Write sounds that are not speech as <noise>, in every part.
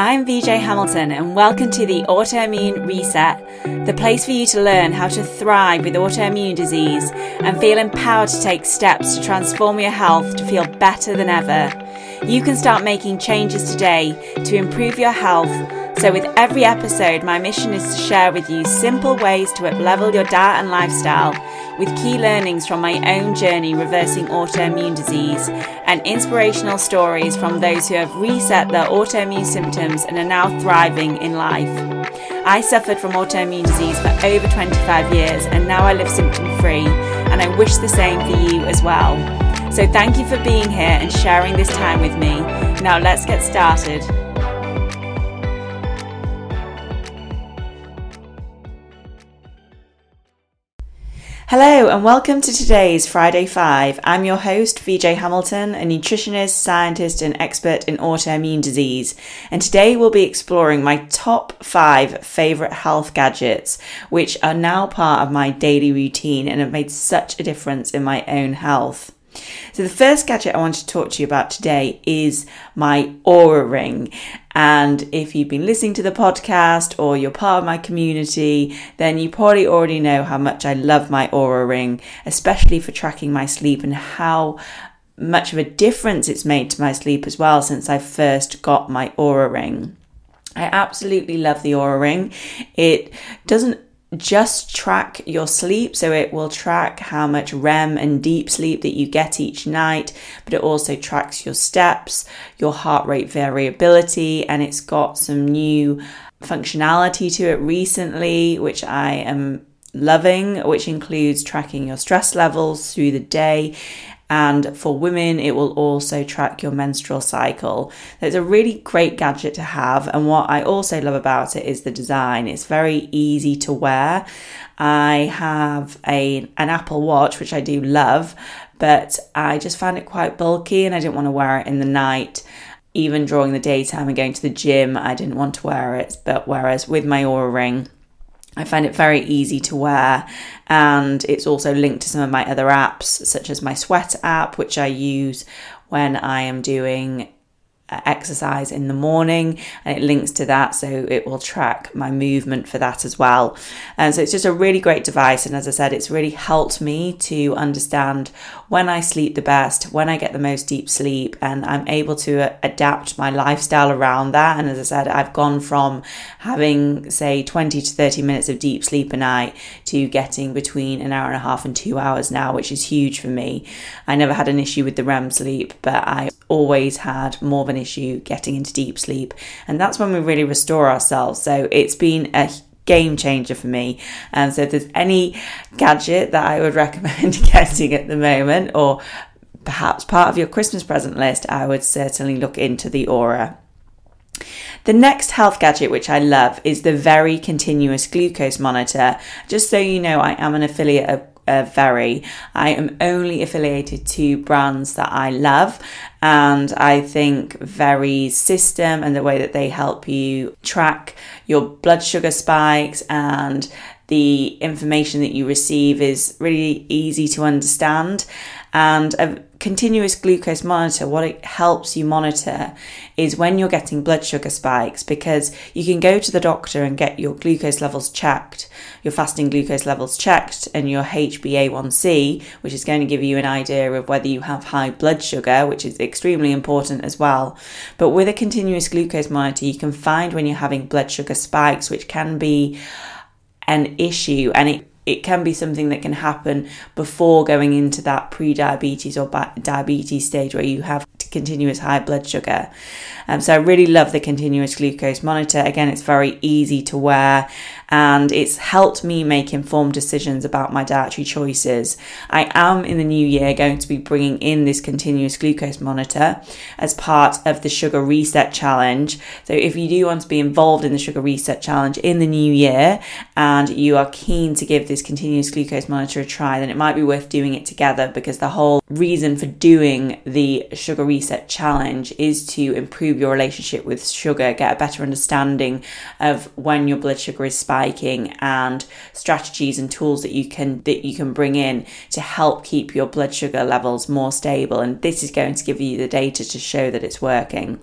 I'm VJ Hamilton, and welcome to the Autoimmune Reset, the place for you to learn how to thrive with autoimmune disease and feel empowered to take steps to transform your health to feel better than ever. You can start making changes today to improve your health. So, with every episode, my mission is to share with you simple ways to uplevel your diet and lifestyle with key learnings from my own journey reversing autoimmune disease and inspirational stories from those who have reset their autoimmune symptoms and are now thriving in life. I suffered from autoimmune disease for over 25 years and now I live symptom free, and I wish the same for you as well. So, thank you for being here and sharing this time with me. Now, let's get started. Hello and welcome to today's Friday Five. I'm your host, VJ Hamilton, a nutritionist, scientist, and expert in autoimmune disease. And today we'll be exploring my top five favorite health gadgets, which are now part of my daily routine and have made such a difference in my own health. So, the first gadget I want to talk to you about today is my Oura Ring. And if you've been listening to the podcast or you're part of my community, then you probably already know how much I love my Oura Ring, especially for tracking my sleep and how much of a difference it's made to my sleep as well since I first got my Oura Ring. I absolutely love the Oura Ring. It doesn't just track your sleep. So it will track how much REM and deep sleep that you get each night, but it also tracks your steps, your heart rate variability, and it's got some new functionality to it recently, which I am loving, which includes tracking your stress levels through the day and for women, it will also track your menstrual cycle. It's a really great gadget to have. And what I also love about it is the design. It's very easy to wear. I have a an Apple Watch, which I do love, but I just found it quite bulky and I didn't want to wear it in the night even during the daytime and going to the gym, I didn't want to wear it. But whereas with my Oura Ring, I find it very easy to wear, and it's also linked to some of my other apps, such as my Sweat app, which I use when I am doing exercise in the morning and it links to that so it will track my movement for that as well. And so it's just a really great device and as i said it's really helped me to understand when i sleep the best when i get the most deep sleep and i'm able to uh, adapt my lifestyle around that. And as i said i've gone from having say 20 to 30 minutes of deep sleep a night to getting between an hour and a half and 2 hours now which is huge for me. I never had an issue with the rem sleep but i always had more of an issue getting into deep sleep. And that's when we really restore ourselves. So it's been a game changer for me. And so if there's any gadget that I would <laughs> recommend <laughs> getting at the moment, or perhaps part of your Christmas present list, I would certainly look into the Oura. The next health gadget, which I love, is the Veri Continuous Glucose Monitor. Just so you know, I am an affiliate of uh, Veri. I am only affiliated to brands that I love, and I think Veri's system and the way that they help you track your blood sugar spikes and the information that you receive is really easy to understand. And continuous glucose monitor, what it helps you monitor is when you're getting blood sugar spikes, because you can go to the doctor and get your glucose levels checked, your fasting glucose levels checked, and your HbA1c, which is going to give you an idea of whether you have high blood sugar, which is extremely important as well. But with a continuous glucose monitor, you can find when you're having blood sugar spikes, which can be an issue and it it can be something that can happen before going into that pre-diabetes or diabetes stage where you have continuous high blood sugar. Um, so I really love the continuous glucose monitor. Again, it's very easy to wear and it's helped me make informed decisions about my dietary choices. I am in the new year going to be bringing in this continuous glucose monitor as part of the Sugar Reset Challenge. So if you do want to be involved in the Sugar Reset Challenge in the new year and you are keen to give this continuous glucose monitor a try, then it might be worth doing it together because the whole reason for doing the Sugar Reset Challenge is to improve your relationship with sugar, get a better understanding of when your blood sugar is spiking and strategies and tools that you can that you can bring in to help keep your blood sugar levels more stable and this is going to give you the data to show that it's working.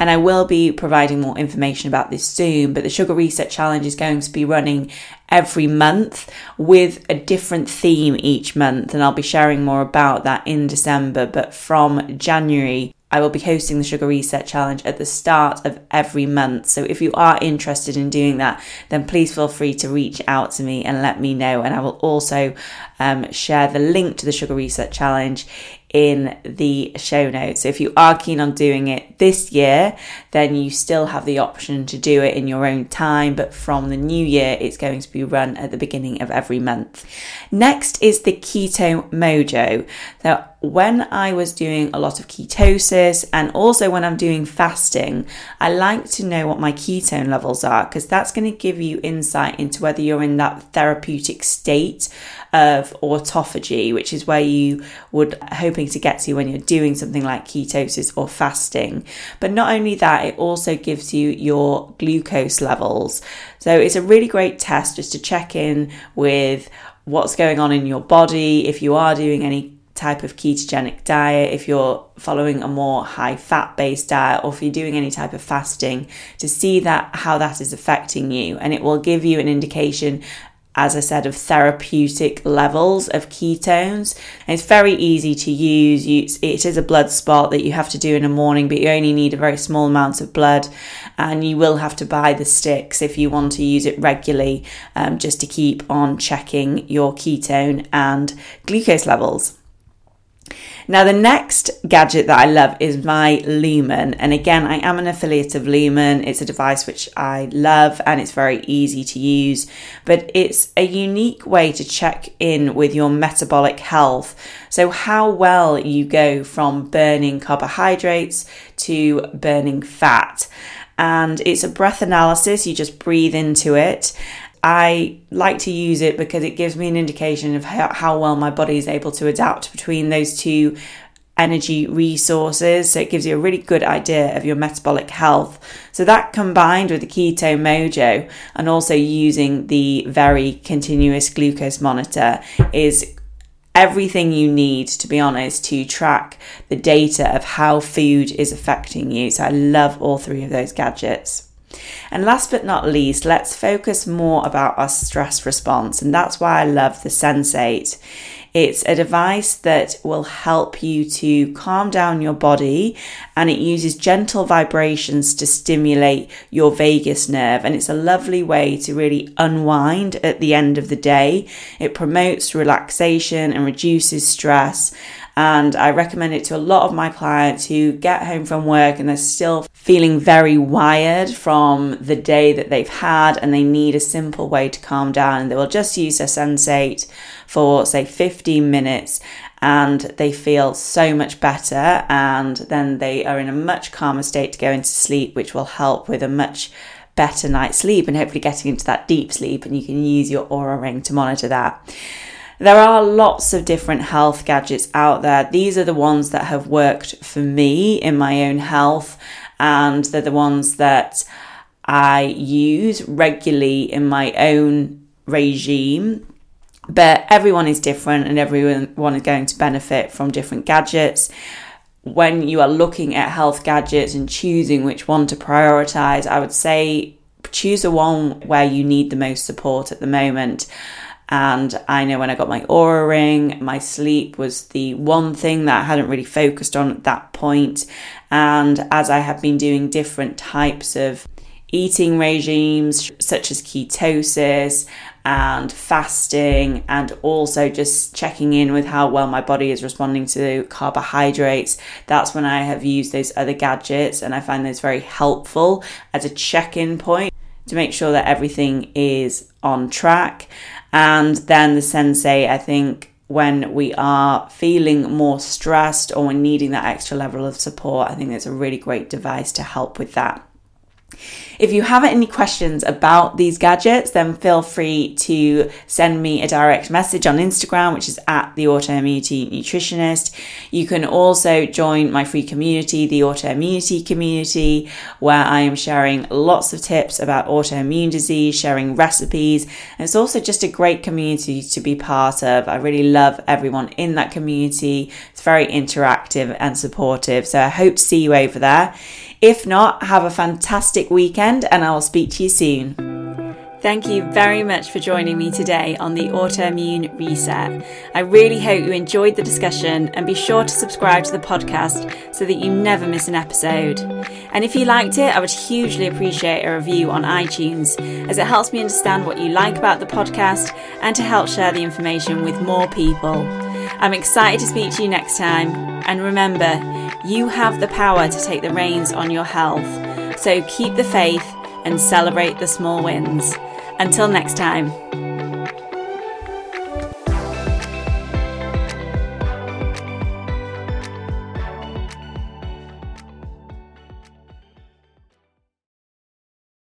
And I will be providing more information about this soon, but the Sugar Reset Challenge is going to be running every month with a different theme each month. And I'll be sharing more about that in December. But from January, I will be hosting the Sugar Reset Challenge at the start of every month. So if you are interested in doing that, then please feel free to reach out to me and let me know. And I will also um, share the link to the Sugar Reset Challenge in the show notes. So if you are keen on doing it this year, then you still have the option to do it in your own time. But from the new year, it's going to be run at the beginning of every month. Next is the Keto Mojo. So when I was doing a lot of ketosis and also when I'm doing fasting, I like to know what my ketone levels are because that's going to give you insight into whether you're in that therapeutic state of autophagy, which is where you would hoping to get to when you're doing something like ketosis or fasting. But not only that, it also gives you your glucose levels. So it's a really great test just to check in with what's going on in your body, if you are doing any type of ketogenic diet, if you're following a more high fat based diet, or if you're doing any type of fasting, to see that how that is affecting you. And it will give you an indication as I said, of therapeutic levels of ketones. And it's very easy to use. You, it is a blood spot that you have to do in the morning, but you only need a very small amount of blood. And you will have to buy the sticks if you want to use it regularly, um, just to keep on checking your ketone and glucose levels. Now, the next gadget that I love is my Lumen. And again, I am an affiliate of Lumen. It's a device which I love and it's very easy to use, but it's a unique way to check in with your metabolic health. So, how well you go from burning carbohydrates to burning fat and it's a breath analysis. You just breathe into it, I like to use it because it gives me an indication of how, how well my body is able to adapt between those two energy resources. So it gives you a really good idea of your metabolic health. So that combined with the Keto Mojo and also using the Veri continuous glucose monitor is everything you need, to be honest, to track the data of how food is affecting you. So I love all three of those gadgets. And last but not least, let's focus more about our stress response. And that's why I love the Sensate. It's a device that will help you to calm down your body and it uses gentle vibrations to stimulate your vagus nerve. And it's a lovely way to really unwind at the end of the day. It promotes relaxation and reduces stress and I recommend it to a lot of my clients who get home from work and they're still feeling very wired from the day that they've had and they need a simple way to calm down. And they will just use their Sensate for, say, 15 minutes and they feel so much better. And then they are in a much calmer state to go into sleep, which will help with a much better night's sleep and hopefully getting into that deep sleep. And you can use your Oura ring to monitor that. There are lots of different health gadgets out there. These are the ones that have worked for me in my own health, and they're the ones that I use regularly in my own regime. But everyone is different, and everyone is going to benefit from different gadgets when you are looking at health gadgets and choosing which one to prioritize, I would say choose the one where you need the most support at the moment. And I know when I got my Oura ring, my sleep was the one thing that I hadn't really focused on at that point. And as I have been doing different types of eating regimes, such as ketosis and fasting, and also just checking in with how well my body is responding to carbohydrates. That's when I have used those other gadgets, and I find those very helpful as a check in point to make sure that everything is on track. And then the Sensate, I think, when we are feeling more stressed or when needing that extra level of support, I think it's a really great device to help with that. If you have any questions about these gadgets, then feel free to send me a direct message on Instagram, which is at the Autoimmunity Nutritionist. You can also join my free community, the Autoimmunity Community, where I am sharing lots of tips about autoimmune disease, sharing recipes, and it's also just a great community to be part of. I really love everyone in that community. It's very interactive and supportive. So I hope to see you over there. If not, have a fantastic weekend and I will speak to you soon. Thank you very much for joining me today on the Autoimmune Reset. I really hope you enjoyed the discussion and be sure to subscribe to the podcast so that you never miss an episode. And if you liked it, I would hugely appreciate a review on iTunes as it helps me understand what you like about the podcast and to help share the information with more people. I'm excited to speak to you next time. And remember, you have the power to take the reins on your health. So keep the faith and celebrate the small wins. Until next time.